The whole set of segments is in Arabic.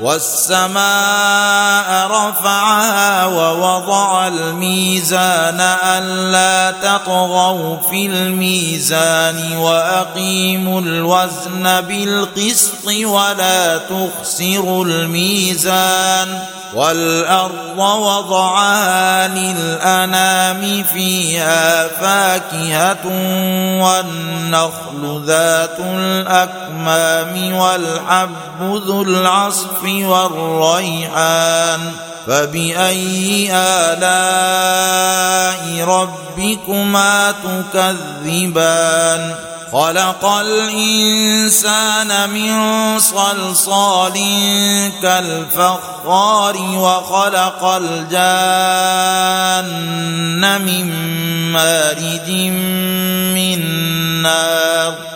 والسماء رفعها ووضع الميزان ألا تطغوا في الميزان وأقيموا الوزن بالقسط ولا تخسروا الميزان والأرض وضعها للأنام فيها فاكهة والنخل ذات الأكمام والحب ذو العصف والريحان فبأي آلاء ربكما تكذبان؟ خلق الإنسان من صلصال كالفخار وخلق الجان من مارج من نار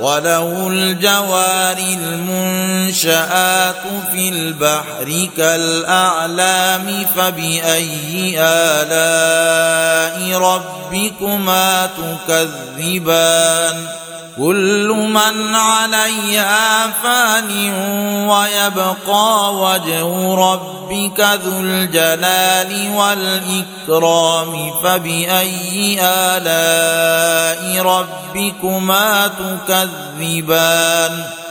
وله الجوار المنشآت في البحر كالأعلام فبأي آلاء ربكما تكذبان كل من عليها فان ويبقى وجه ربك ذو الجلال والإكرام فبأي آلاء ربكما تكذبان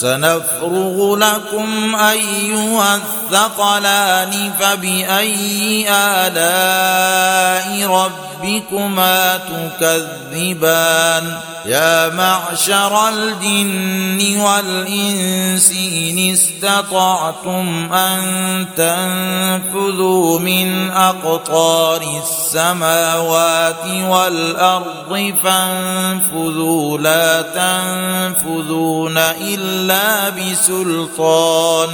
سنفرغ لكم أيها الثقلان فبأي آلاء ربكما تكذبان؟ يا معشر الجن والإنس إن استطعتم أن تنفذوا من أقطار السماوات والأرض فانفذوا لا تنفذون إلا بسلطان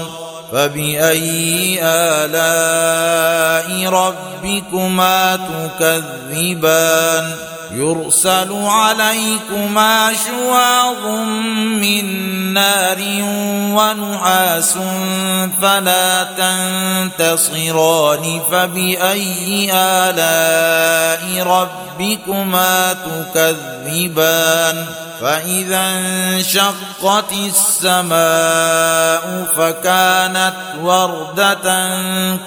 فبأي آلاء ربكما تكذبان يرسل عليكما شواظ من نار ونحاس فلا تنتصران فبأي آلاء ربكما تكذبان فإذا انشقت السماء فكانت وردة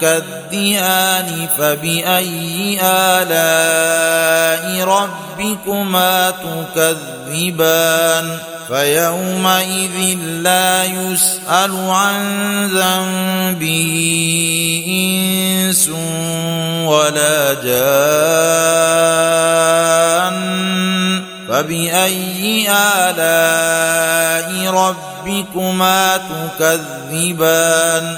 كالدهان فبأي آلاء ربكما تكذبان فيومئذ لا يسأل عن ذنبه إنس ولا جان فبأي آلاء ربكما تكذبان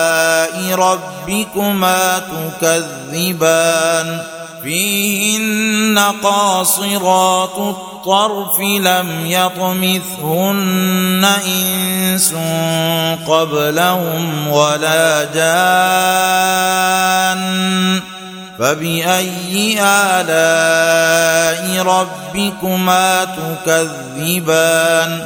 ربكما تكذبان فيهن قاصرات الطرف لم يطمثهن إنس قبلهم ولا جان فبأي آلاء ربكما تكذبان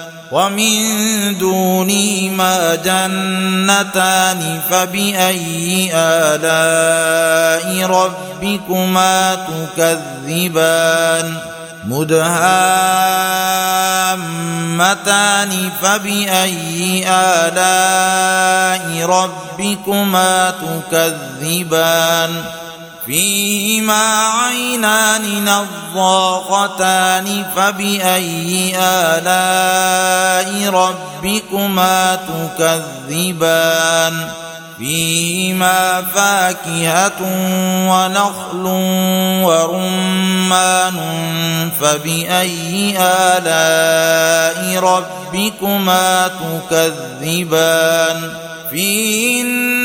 ومن دونهما جنتان فبأي آلاء ربكما تكذبان؟ مدهامتان فبأي آلاء ربكما تكذبان؟ فيهما عينان نضاقتان فبأي آلاء ربكما تكذبان؟ فيهما فاكهة ونخل ورمان فبأي آلاء ربكما تكذبان؟ فيهن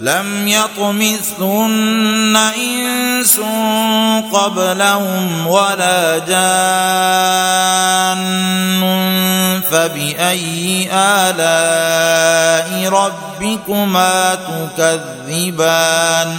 لم يطمثهن إنس قبلهم ولا جان فبأي آلاء ربكما تكذبان؟